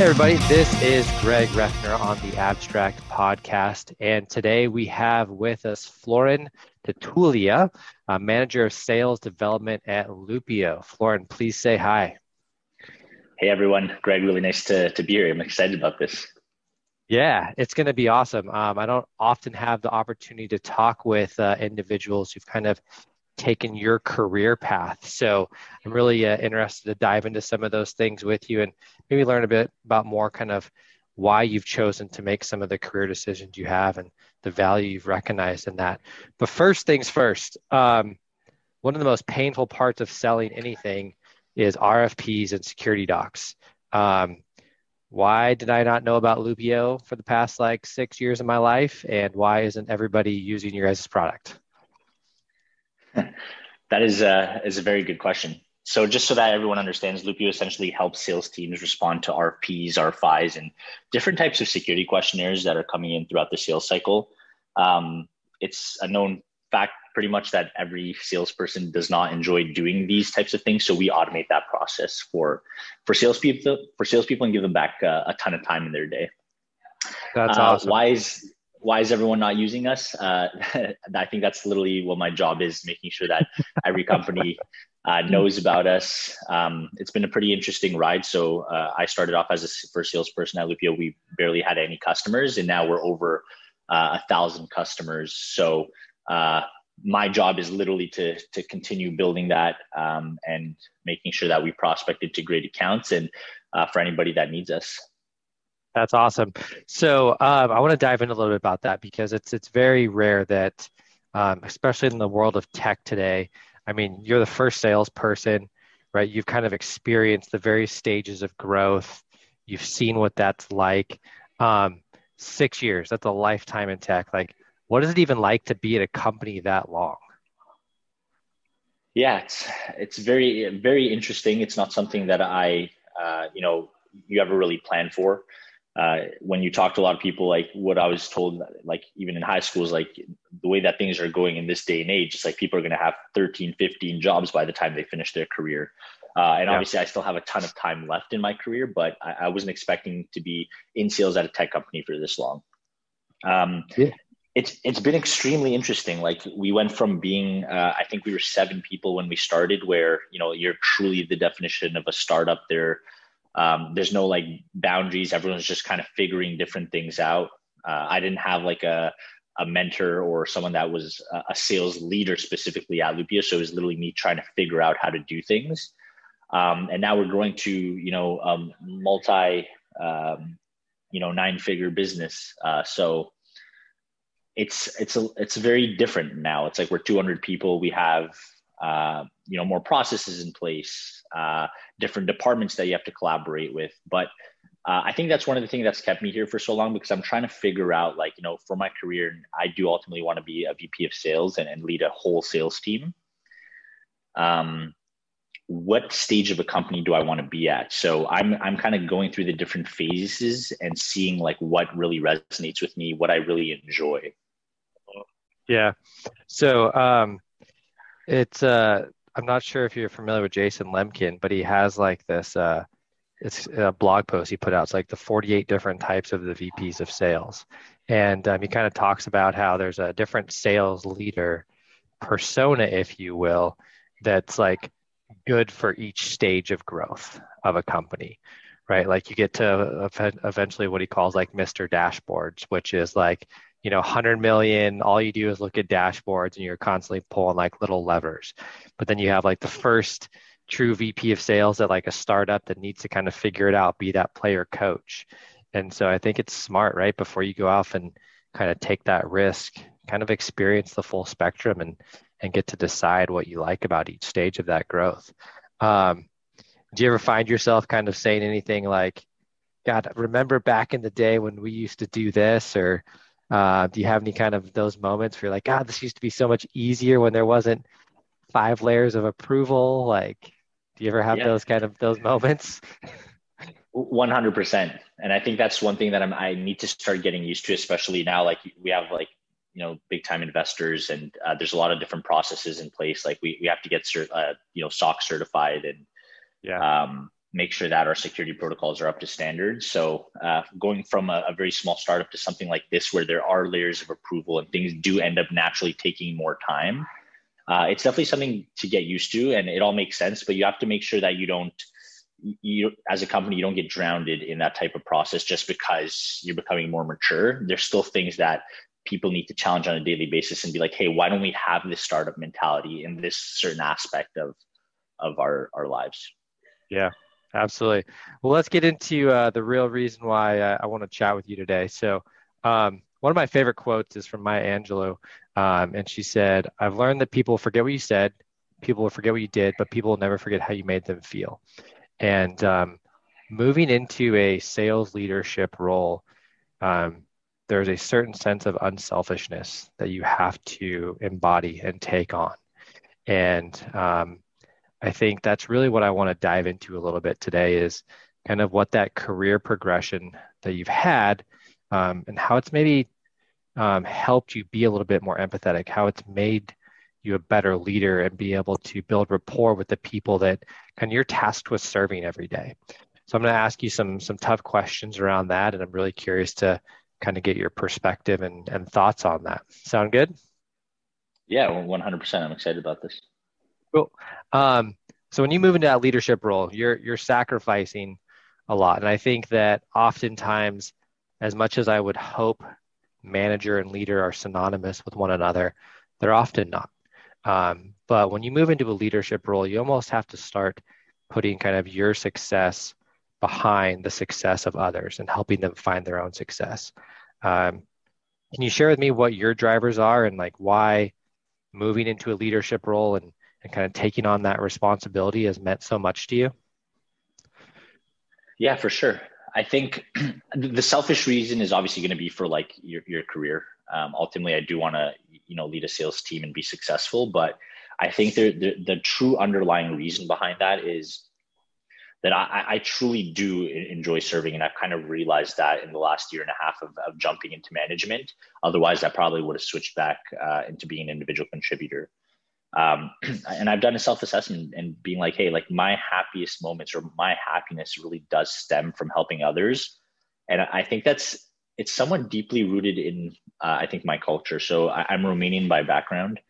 Hey, everybody, this is Greg Refner on the ABSTRAKT Podcast. And today we have with us Florin Tatulea, Manager of Sales Development at Loopio. Florin, please say hi. Hey, everyone. Greg, really nice to, to be here. I'm excited about this. Yeah, it's going to be awesome. Um, I don't often have the opportunity to talk with uh, individuals who've kind of taken your career path. So I'm really uh, interested to dive into some of those things with you and maybe learn a bit about more kind of why you've chosen to make some of the career decisions you have and the value you've recognized in that. But first things first, um, one of the most painful parts of selling anything is RFPs and security docs. Um, why did I not know about Loopio for the past like six years of my life? And why isn't everybody using your guys' product? that is a, is a very good question. So just so that everyone understands, Loopio essentially helps sales teams respond to RFPs, RFIs, and different types of security questionnaires that are coming in throughout the sales cycle. Um, it's a known fact pretty much that every salesperson does not enjoy doing these types of things. So we automate that process for for salespeople for salespeople and give them back uh, a ton of time in their day. That's uh, awesome. Why is why is everyone not using us? Uh, I think that's literally what my job is, making sure that every company uh, knows about us. Um, it's been a pretty interesting ride. So uh, I started off as a first salesperson at Loopio. We barely had any customers, and now we're over uh, a thousand customers. So uh, my job is literally to to continue building that um, and making sure that we prospected to great accounts and uh, for anybody that needs us. That's awesome. So um, I want to dive in a little bit about that because it's it's very rare that, um, especially in the world of tech today. I mean, you're the first salesperson, right? You've kind of experienced the various stages of growth. You've seen what that's like. Um, six years, that's a lifetime in tech. Like, what is it even like to be at a company that long? Yeah, it's it's very very interesting. It's not something that I uh, you know you ever really plan for uh, when you talk to a lot of people, like what I was told, like even in high schools, like the way that things are going in this day and age, it's like people are going to have 13, 15 jobs by the time they finish their career. Uh, and yeah. obviously, I still have a ton of time left in my career, but I, I, wasn't expecting to be in sales at a tech company for this long. Um, yeah. It's it's been extremely interesting. Like we went from being, uh, I think we were seven people when we started, where you know you're truly the definition of a startup. There, um, there's no like boundaries. Everyone's just kind of figuring different things out. Uh, I didn't have like a, a mentor or someone that was a sales leader specifically at Loopio So it was literally me trying to figure out how to do things. Um, and now we're growing to, you know, multi, um, you know, nine figure business. Uh, so it's, it's, a, it's very different now. It's like we're 200 people. We have, uh, you know, more processes in place uh, different departments that you have to collaborate with. But uh, I think that's one of the things that's kept me here for so long because I'm trying to figure out, like, you know, for my career, I do ultimately want to be a VP of sales and, and lead a whole sales team. Um, what stage of a company do I want to be at? So I'm I'm kind of going through the different phases and seeing like what really resonates with me, what I really enjoy. Yeah. So um, it's uh I'm not sure if you're familiar with Jason Lemkin, but he has like this. Uh, it's a blog post he put out. It's like the 48 different types of the VPs of sales, and um, he kind of talks about how there's a different sales leader persona, if you will, that's like good for each stage of growth of a company right like you get to eventually what he calls like mr dashboards which is like you know 100 million all you do is look at dashboards and you're constantly pulling like little levers. But then you have like the first true vp of sales at like a startup that needs to kind of figure it out be that player coach. And so i think it's smart right before you go off and kind of take that risk kind of experience the full spectrum and and get to decide what you like about each stage of that growth. Um, do you ever find yourself kind of saying anything like god remember back in the day when we used to do this or uh, do you have any kind of those moments where you're like, God, this used to be so much easier when there wasn't five layers of approval? Like, do you ever have yeah. those kind of those moments? 100%. And I think that's one thing that I'm, I need to start getting used to, especially now, like we have like, you know, big time investors and uh, there's a lot of different processes in place. Like we, we have to get, cert, uh, you know, SOC certified and, yeah. Um, make sure that our security protocols are up to standard. So uh, going from a, a, very small startup to something like this, where there are layers of approval and things do end up naturally taking more time, uh, it's definitely something to get used to, and it all makes sense. But you have to make sure that you don't, you as a company, you don't get drowned in that type of process just because you're becoming more mature. There's still things that people need to challenge on a daily basis and be like, hey, why don't we have this startup mentality in this certain aspect of of our our lives? Yeah, absolutely. Well, let's get into uh, the real reason why I, I want to chat with you today. So, um, one of my favorite quotes is from Maya Angelou, um, and she said, "I've learned that people forget what you said, people will forget what you did, but people will never forget how you made them feel." And um, moving into a sales leadership role, um, there's a certain sense of unselfishness that you have to embody and take on, and um, I think that's really what I want to dive into a little bit today is kind of what that career progression that you've had um, and how it's maybe um, helped you be a little bit more empathetic, how it's made you a better leader and be able to build rapport with the people that kind of you're tasked with serving every day. So I'm going to ask you some some tough questions around that, and I'm really curious to kind of get your perspective and, and thoughts on that. Sound good? Yeah, 100%. I'm excited about this. Um, so when you move into that leadership role, you're you're sacrificing a lot, and I think that oftentimes, as much as I would hope manager and leader are synonymous with one another, they're often not. Um, but when you move into a leadership role, you almost have to start putting kind of your success behind the success of others and helping them find their own success. Um, can you share with me what your drivers are and like why moving into a leadership role and and kind of taking on that responsibility has meant so much to you? Yeah, for sure. I think the selfish reason is obviously going to be for like your, your career. Um, ultimately, I do want to, you know, lead a sales team and be successful. But I think the, the, the true underlying reason behind that is that I, I, truly do enjoy serving. And I've kind of realized that in the last year and a half of, of jumping into management. Otherwise, I probably would have switched back uh, into being an individual contributor um, and I've done a self assessment and being like, hey, like my happiest moments or my happiness really does stem from helping others, and I think that's it's somewhat deeply rooted in uh, I think my culture. So I, am Romanian by background,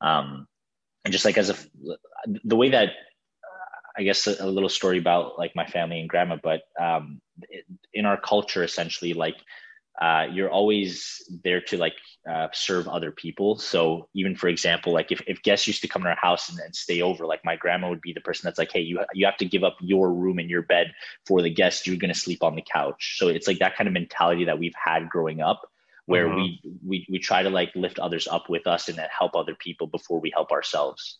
um, and just like as a the way that I guess a, a, little story about like my family and grandma, but um, in our culture, essentially, like uh, you're always there to like uh, serve other people. So even for example, like if, if guests used to come to our house and, and, stay over, like my grandma would be the person that's like, hey, you you have to give up your room and your bed for the guest. You're gonna sleep on the couch. So it's like that kind of mentality that we've had growing up, where mm-hmm. we we we try to like lift others up with us and then help other people before we help ourselves.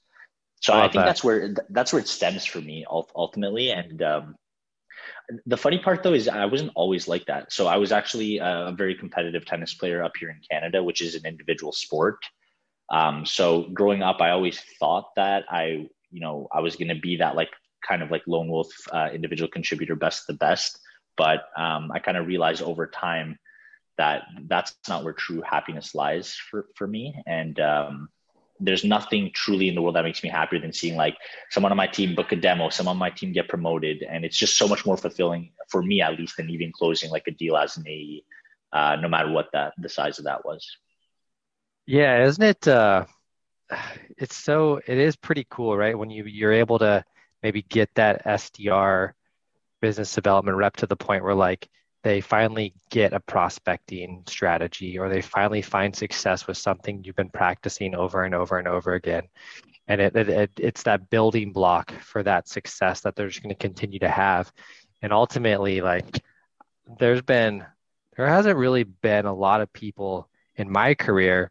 So I, I think that. that's where that's where it stems for me ultimately, and um, the funny part though is I wasn't always like that. So I was actually a very competitive tennis player up here in Canada, which is an individual sport. Um, so growing up, I always thought that I, you know, I was going to be that like kind of like lone wolf uh, individual contributor, best the best. But um, I kind of realized over time that that's not where true happiness lies for for me. And um, there's nothing truly in the world that makes me happier than seeing like someone on my team book a demo, someone on my team get promoted, and it's just so much more fulfilling for me at least than even closing like a deal as an AE, uh, no matter what that the size of that was. Yeah, isn't it? Uh, it's so it is pretty cool, right? When you you're able to maybe get that SDR business development rep to the point where like they finally get a prospecting strategy or they finally find success with something you've been practicing over and over and over again. And it, it, it it's that building block for that success that they're just going to continue to have. And ultimately like there's been there hasn't really been a lot of people in my career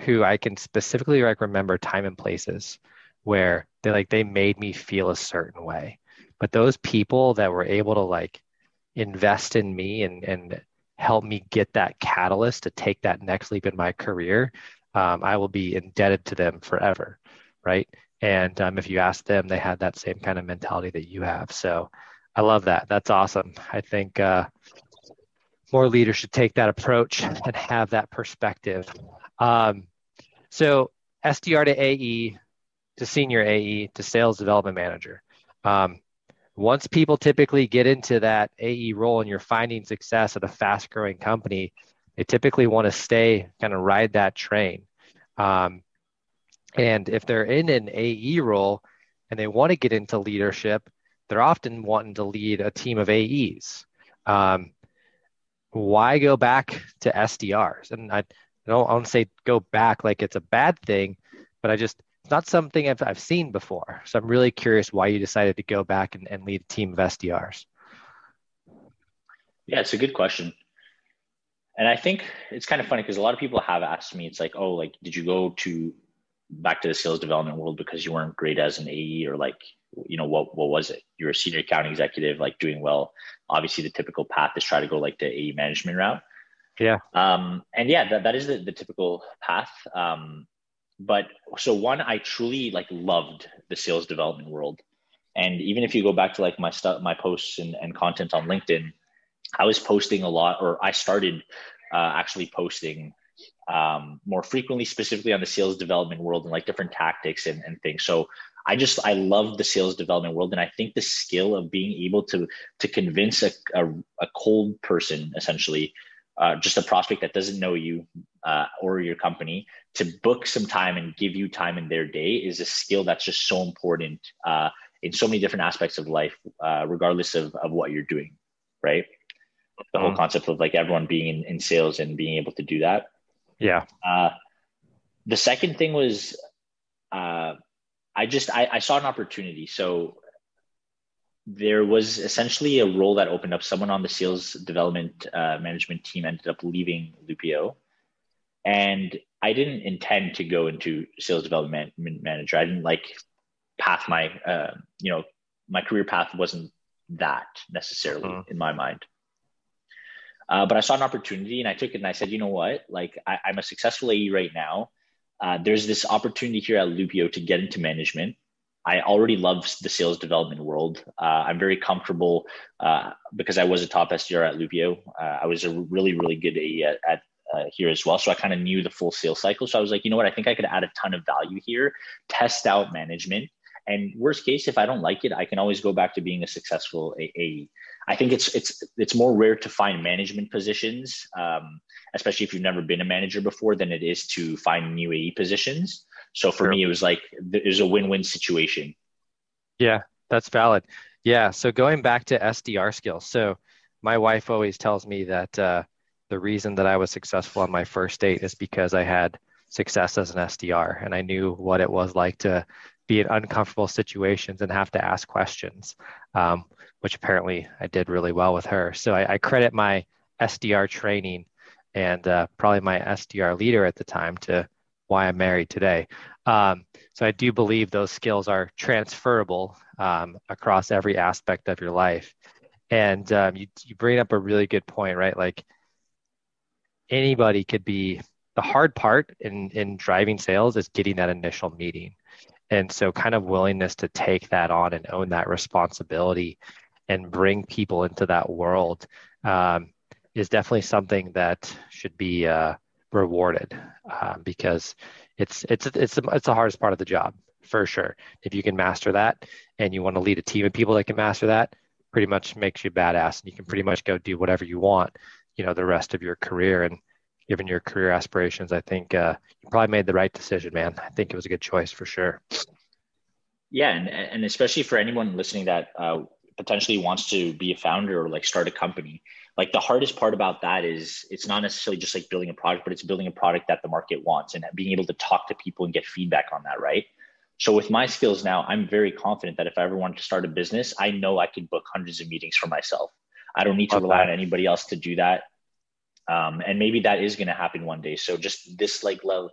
who I can specifically like remember time and places where they like they made me feel a certain way. But those people that were able to like invest in me and and help me get that catalyst to take that next leap in my career, um, I will be indebted to them forever, right? And um, if you ask them, they had that same kind of mentality that you have. So I love that. That's awesome. I think uh, more leaders should take that approach and have that perspective. Um, so SDR to AE to senior AE to sales development manager. Um, once people typically get into that AE role and you're finding success at a fast growing company, they typically want to stay, kind of ride that train. Um, and if they're in an AE role and they want to get into leadership, they're often wanting to lead a team of AEs. Um, why go back to SDRs? And I, I don't want to say go back like it's a bad thing, but I just it's not something I've, I've seen before. So I'm really curious why you decided to go back and, and lead a team of SDRs. Yeah, it's a good question. And I think it's kind of funny because a lot of people have asked me, it's like, oh, like, did you go to back to the sales development world because you weren't great as an AE or like, you know, what what was it? You're a senior account executive, like doing well. Obviously, the typical path is try to go like the AE management route. Yeah. Um, and yeah, that, that is the, the typical path. Um, but so one, I truly like loved the sales development world. And even if you go back to like my stuff, my posts and, and content on LinkedIn, I was posting a lot, or I started uh, actually posting um, more frequently, specifically on the sales development world and like different tactics and, and things. So I just I love the sales development world, and I think the skill of being able to to convince a, a, a cold person essentially uh, just a prospect that doesn't know you uh, or your company to book some time and give you time in their day is a skill that's just so important uh, in so many different aspects of life, uh, regardless of, of what you're doing, right? The whole mm-hmm. concept of like everyone being in, in sales and being able to do that. Yeah. Uh, the second thing was uh, I just I, I saw an opportunity. So there was essentially a role that opened up. Someone on the sales development uh, management team ended up leaving Loopio, and I didn't intend to go into sales development manager. I didn't like path my uh, you know my career path wasn't that necessarily uh-huh. in my mind. Uh, but I saw an opportunity and I took it and I said, you know what? Like I, am a successful AE right now. Uh, there's this opportunity here at Loopio to get into management. I already love the sales development world. Uh, I'm very comfortable uh, because I was a top SDR at Loopio. Uh, I was a really, really good AE at, at uh, here as well. So I kind of knew the full sales cycle. So I was like, you know what? I think I could add a ton of value here, test out management. And worst case, if I don't like it, I can always go back to being a successful AE. I think it's it's it's more rare to find management positions, um, especially if you've never been a manager before, than it is to find new AE positions. So for sure. me, it was like it was a win-win situation. Yeah, that's valid. Yeah. So going back to SDR skills. So my wife always tells me that uh, the reason that I was successful on my first date is because I had success as an SDR and I knew what it was like to be in uncomfortable situations and have to ask questions, um, which apparently I did really well with her. So I, I credit my SDR training and uh, probably my SDR leader at the time to why I'm married today. Um, so I do believe those skills are transferable um, across every aspect of your life. And um, you, you bring up a really good point, right? Like anybody could be the hard part in, in driving sales is getting that initial meeting. And so, kind of willingness to take that on and own that responsibility and bring people into that world um, is definitely something that should be uh, rewarded uh, because it's it's it's it's the hardest part of the job for sure. If you can master that and you want to lead a team of people that can master that, pretty much makes you badass and you can pretty much go do whatever you want, you know, the rest of your career. And given your career aspirations, I think uh, you probably made the right decision, man. I think it was a good choice for sure. Yeah, and and especially for anyone listening that uh, potentially wants to be a founder or like start a company, like the hardest part about that is it's not necessarily just like building a product but it's building a product that the market wants and being able to talk to people and get feedback on that right? So with my skills now i'm very confident that if i ever wanted to start a business i know i could book hundreds of meetings for myself. I don't need to rely on anybody else to do that. Um, and maybe that is going to happen one day. So just this like level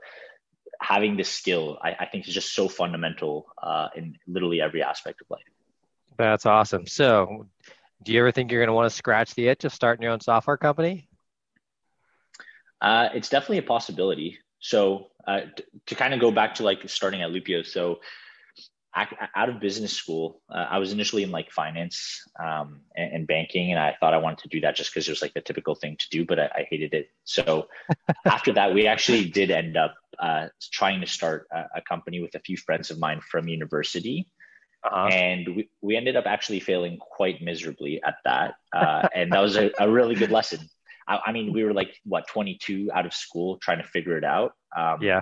having this skill I, I, think is just so fundamental uh, in literally every aspect of life. That's awesome. So do you ever think you're going to want to scratch the itch of starting your own software company? Uh, it's definitely a possibility. So uh, t- to kind of go back to like starting at Loopio, so out of business school, uh, I was initially in like finance um, and, and, banking, and I thought I wanted to do that just because it was like the typical thing to do, but I, I hated it. So after that, we actually did end up uh, trying to start a, a, company with a few friends of mine from university. Uh-huh. And we, we ended up actually failing quite miserably at that. Uh, and that was a, a, really good lesson. I, I, mean, we were like, what, 22 out of school trying to figure it out. Um, yeah.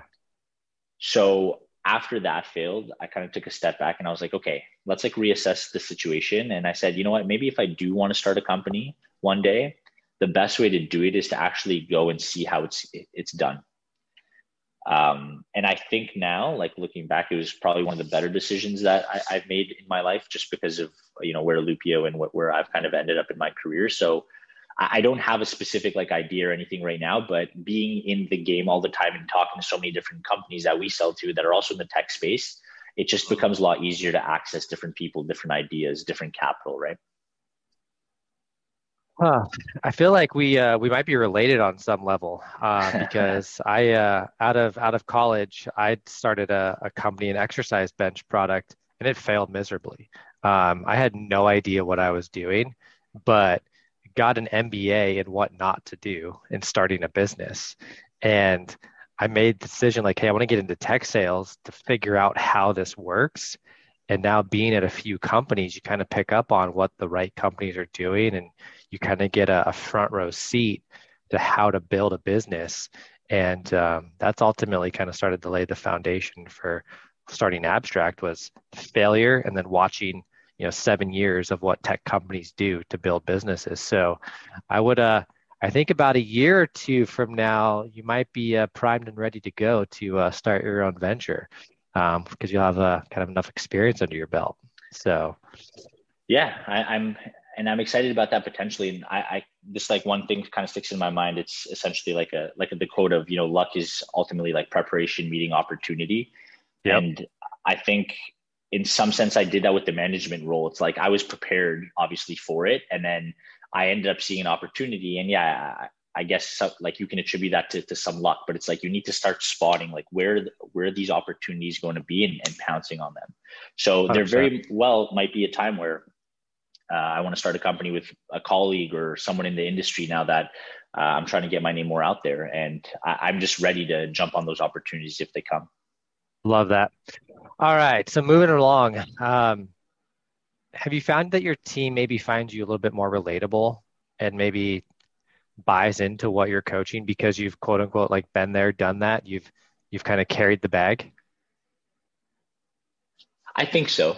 So after that failed, I kind of took a step back and I was like, okay, let's like reassess the situation. And I said, you know what, maybe if I do want to start a company one day, the best way to do it is to actually go and see how it's it's done um, and I think now, like looking back, it was probably one of the better decisions that I, have made in my life, just because of you know where Loopio and what, where I've kind of ended up in my career. So I, I don't have a specific like idea or anything right now, but being in the game all the time and talking to so many different companies that we sell to that are also in the tech space, it just becomes a lot easier to access different people, different ideas, different capital, right? Huh. I feel like we uh, we might be related on some level uh, because I uh, out of out of college I started a, a company an exercise bench product and it failed miserably. Um, I had no idea what I was doing, but got an MBA in what not to do in starting a business, and I made the decision like, hey, I want to get into tech sales to figure out how this works. And now being at a few companies, you kind of pick up on what the right companies are doing and you kind of get a, a, front row seat to how to build a business. And um, that's ultimately kind of started to lay the foundation for starting ABSTRAKT was failure and then watching, you know, seven years of what tech companies do to build businesses. So I would, uh, I think about a year or two from now, you might be uh, primed and ready to go to uh, start your own venture um, because you'll have uh, kind of enough experience under your belt. So, yeah, I, am and I'm excited about that potentially. And I, I just like one thing kind of sticks in my mind. It's essentially like a like a, the quote of you know luck is ultimately like preparation meeting opportunity. Yep. And I think in some sense I did that with the management role. It's like I was prepared obviously for it, and then I ended up seeing an opportunity. And yeah, I, I guess so, like you can attribute that to, to some luck, but it's like you need to start spotting like where where these opportunities going to be and, and pouncing on them. So 100%. there very well might be a time where uh, I want to start a company with a colleague or someone in the industry now that uh, I'm trying to get my name more out there. And I, am just ready to jump on those opportunities if they come. Love that. All right. So moving along, um, have you found that your team maybe finds you a little bit more relatable and maybe buys into what you're coaching because you've quote unquote like been there, done that? You've you've kind of carried the bag. I think so.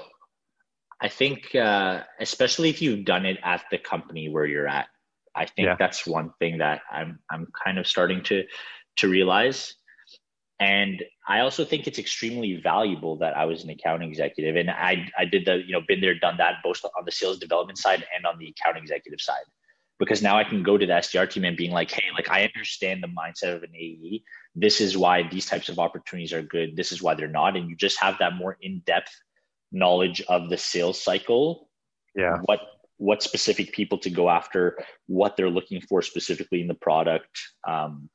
I think, uh, especially if you've done it at the company where you're at, I think yeah. that's one thing that I'm I'm kind of starting to to realize. And I also think it's extremely valuable that I was an accounting executive, and I I did the you know been there, done that, both on the sales development side and on the accounting executive side, because now I can go to the SDR team and being like, hey, like I understand the mindset of an AE. This is why these types of opportunities are good. This is why they're not, and you just have that more in depth knowledge of the sales cycle yeah what what specific people to go after what they're looking for specifically in the product um,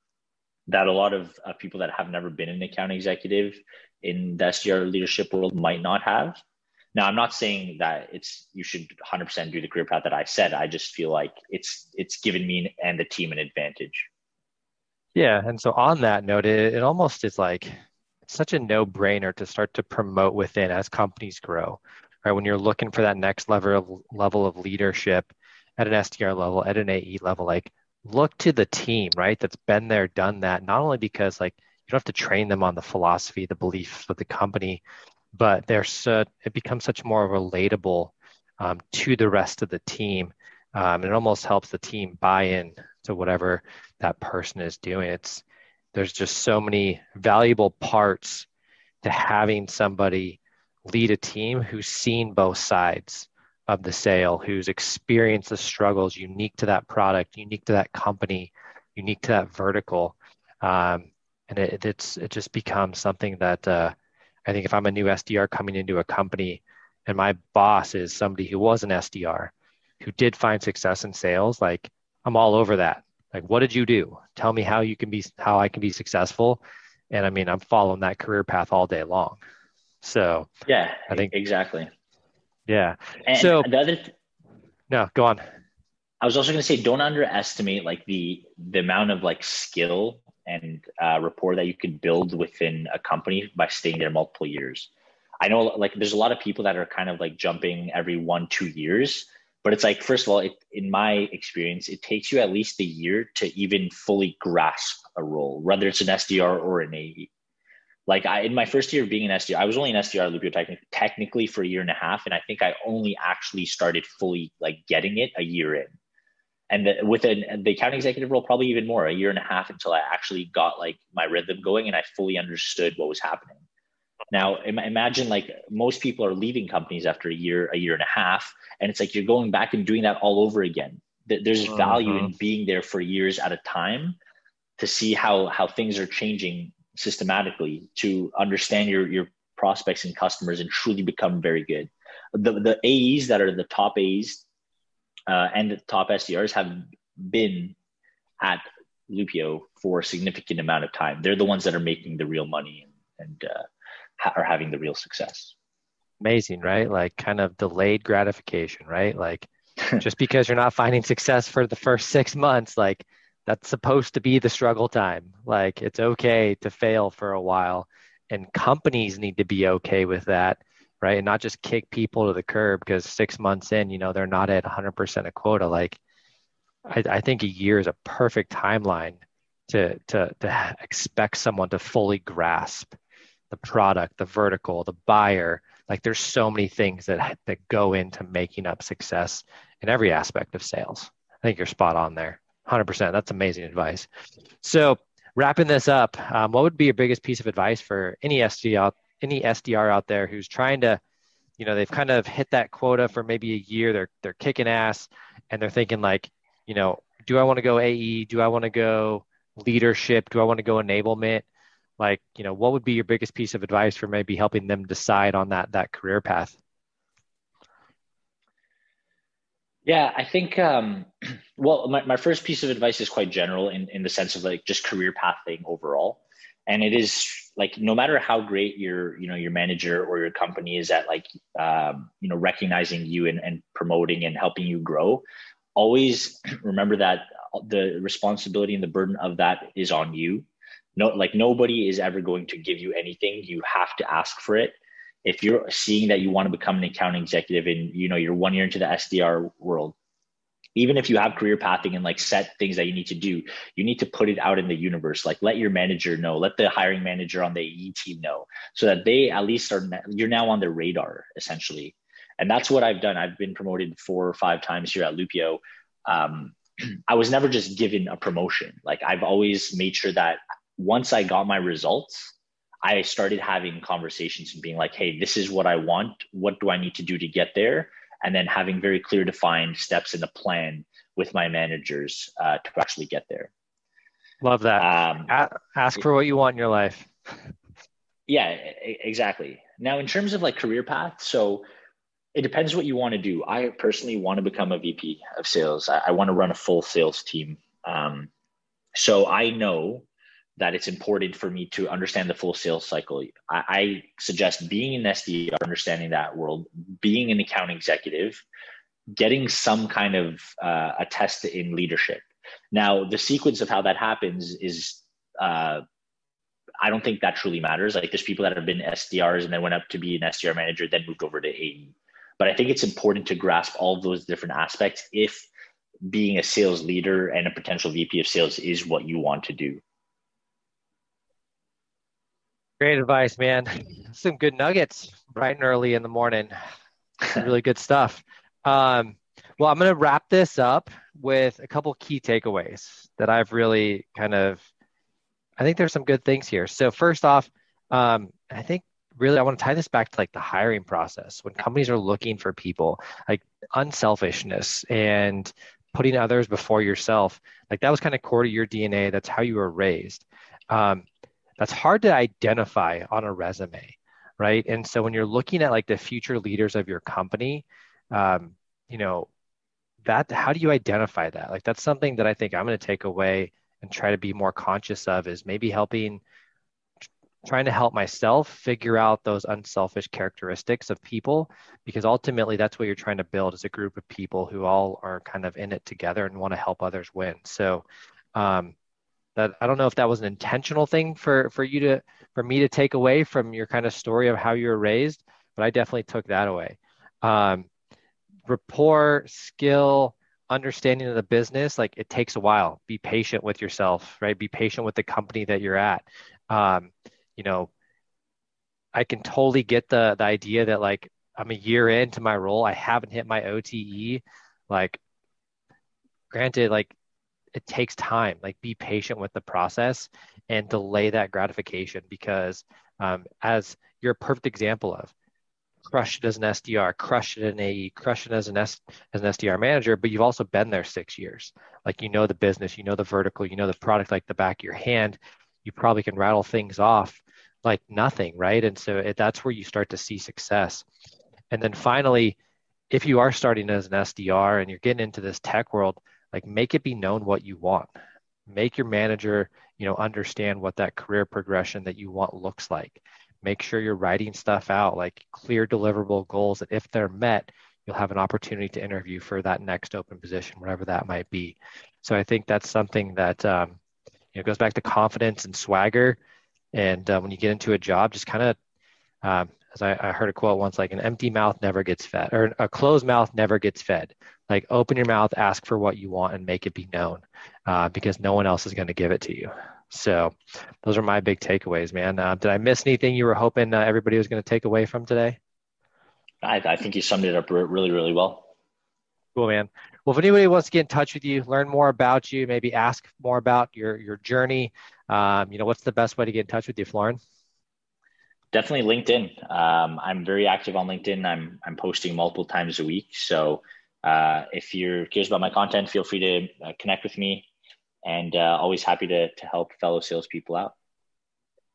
that a lot of uh, people that have never been an account executive in the SDR leadership world might not have. Now, I'm not saying that it's you should 100% do the career path that I said. I just feel like it's it's given me and the team an advantage. Yeah, and so on that note, it, it almost is like such a no-brainer to start to promote within as companies grow right? When you're looking for that next level of, level of leadership at an sdr level at an ae level like look to the team right that's been there done that not only because like you don't have to train them on the philosophy the beliefs of the company but they're so it becomes such more relatable um, to the rest of the team. Um, it almost helps the team buy in to whatever that person is doing. It's there's just so many valuable parts to having somebody lead a team who's seen both sides of the sale, who's experienced the struggles unique to that product, unique to that company, unique to that vertical. Um, and it, it's it just becomes something that uh, I think if I'm a new SDR coming into a company and my boss is somebody who was an SDR who did find success in sales, like I'm all over that like what did you do? Tell me how you can be how i can be successful. And i mean i'm following that career path all day long. So yeah i think exactly. Yeah. And so the other th- no go on. I was also going to say don't underestimate like the the amount of like skill and uh, rapport that you could build within a company by staying there multiple years. I know like there's a lot of people that are kind of like jumping every one, two years. But it's like, first of all, it, in my experience, it takes you at least a year to even fully grasp a role, whether it's an SDR or an AE. Like I, in my first year of being an SDR, I was only an SDR Loopio techni- technically for a year and a half, and I think I only actually started fully like getting it a year in. And the, with an, the account executive role, probably even more, a year and a half until I actually got like my rhythm going and I fully understood what was happening. Now, imagine like most people are leaving companies after a year, a year and a half, and it's like you're going back and doing that all over again. There's value in being there for years at a time to see how how things are changing systematically to understand your your prospects and customers and truly become very good. The the AEs that are the top AEs uh, and the top SDRs have been at Loopio for a significant amount of time. They're the ones that are making the real money and, and uh, are having the real success. Amazing, right? Like kind of delayed gratification, right? Like just because you're not finding success for the first six months, like that's supposed to be the struggle time. Like it's okay to fail for a while, and companies need to be okay with that, right? And not just kick people to the curb because six months in, you know, they're not at 100% of quota. Like I, I think a year is a perfect timeline to to to expect someone to fully grasp the product, the vertical, the buyer. Like there's so many things that that go into making up success in every aspect of sales. I think you're spot on there. 100%. That's amazing advice. So, wrapping this up, um, what would be your biggest piece of advice for any SDR, any SDR out there who's trying to, you know, they've kind of hit that quota for maybe a year, they're they're kicking ass, and they're thinking like, you know, do I want to go AE? Do I want to go leadership? Do I want to go enablement? Like, you know, what would be your biggest piece of advice for maybe helping them decide on that that career path? Yeah, I think, um, well, my, my first piece of advice is quite general in, in the sense of like just career pathing overall. And it is like, no matter how great your, you know, your manager or your company is at like, um, you know, recognizing you and, and promoting and helping you grow, always remember that the responsibility and the burden of that is on you. No, like nobody is ever going to give you anything. You have to ask for it if you're seeing that you want to become an accounting executive and you know you're one year into the SDR world, even if you have career pathing and like set things that you need to do, you need to put it out in the universe. Like let your manager know, let the hiring manager on the E team know, so that they at least are you're now on their radar essentially. And that's what I've done. I've been promoted four or five times here at Loopio. Um, I was never just given a promotion. Like I've always made sure that once I got my results, I started having conversations and being like, hey, this is what I want. What do I need to do to get there? And then having very clear defined steps in a plan with my managers uh, to actually get there. Love that. Um, ask for what you want in your life. yeah, exactly. Now, in terms of like career path, so it depends what you want to do. I personally want to become a VP of sales. I, I want to run a full sales team. Um, so I know that it's important for me to understand the full sales cycle. I, I suggest being an SDR, understanding that world, being an account executive, getting some kind of uh, a test in leadership. Now, the sequence of how that happens is, uh, I don't think that truly matters. Like there's people that have been SDRs and then went up to be an SDR manager, then moved over to AE. But I think it's important to grasp all those different aspects if being a sales leader and a potential VP of sales is what you want to do. Great advice, man. Some good nuggets bright and early in the morning. really good stuff. Um, well, I'm going to wrap this up with a couple key takeaways that I've really kind of, I think there's some good things here. So, first off, um, I think really I want to tie this back to like the hiring process. When companies are looking for people, like unselfishness and putting others before yourself, like that was kind of core to your DNA. That's how you were raised. Um, that's hard to identify on a resume right? And so when you're looking at like the future leaders of your company um, you know that how do you identify that? Like that's something that i think i'm going to take away and try to be more conscious of is maybe helping trying to help myself figure out those unselfish characteristics of people because ultimately that's what you're trying to build as a group of people who all are kind of in it together and want to help others win. So um, that I don't know if that was an intentional thing for for you to for me to take away from your kind of story of how you were raised, but I definitely took that away. Um, rapport, skill, understanding of the business, like it takes a while. Be patient with yourself, right? Be patient with the company that you're at. Um, you know, I can totally get the the idea that like I'm a year into my role, I haven't hit my OTE. Like, granted, like it takes time. Like, be patient with the process and delay that gratification because, um, as you're a perfect example of, crush it as an SDR, crush it in AE, crush it as an S, as an SDR manager, but you've also been there six years. Like you know the business, you know the vertical, you know the product like the back of your hand. You probably can rattle things off like nothing, right? And so it, that's where you start to see success. And then finally, if you are starting as an SDR and you're getting into this tech world, like make it be known what you want. Make your manager, you know, understand what that career progression that you want looks like. Make sure you're writing stuff out like clear deliverable goals that if they're met you'll have an opportunity to interview for that next open position whatever that might be. So i think that's something that um, you know goes back to confidence and swagger. And uh, when you get into a job just kind of um, as I, I, heard a quote once like an empty mouth never gets fed or a closed mouth never gets fed like open your mouth ask for what you want and make it be known uh, because no one else is going to give it to you so those are my big takeaways, man. Uh, did I miss anything you were hoping uh, everybody was going to take away from today? I, I think you summed it up really, really well. Cool, man. Well, if anybody wants to get in touch with you, learn more about you, maybe ask more about your your journey, um, you know, what's the best way to get in touch with you, Florin? Definitely LinkedIn. Um, I'm very active on LinkedIn. I'm I'm posting multiple times a week. So uh, if you're curious about my content, feel free to uh, connect with me and uh, always happy to to help fellow salespeople out.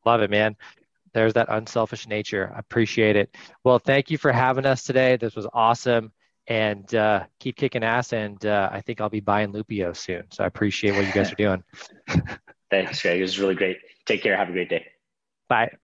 Love it, man. There's that unselfish nature. I appreciate it. Well, thank you for having us today. This was awesome. And uh, keep kicking ass. And uh, I think I'll be buying Loopio soon. So I appreciate what you guys are doing. Thanks, Greg. It was really great. Take care. Have a great day. Bye.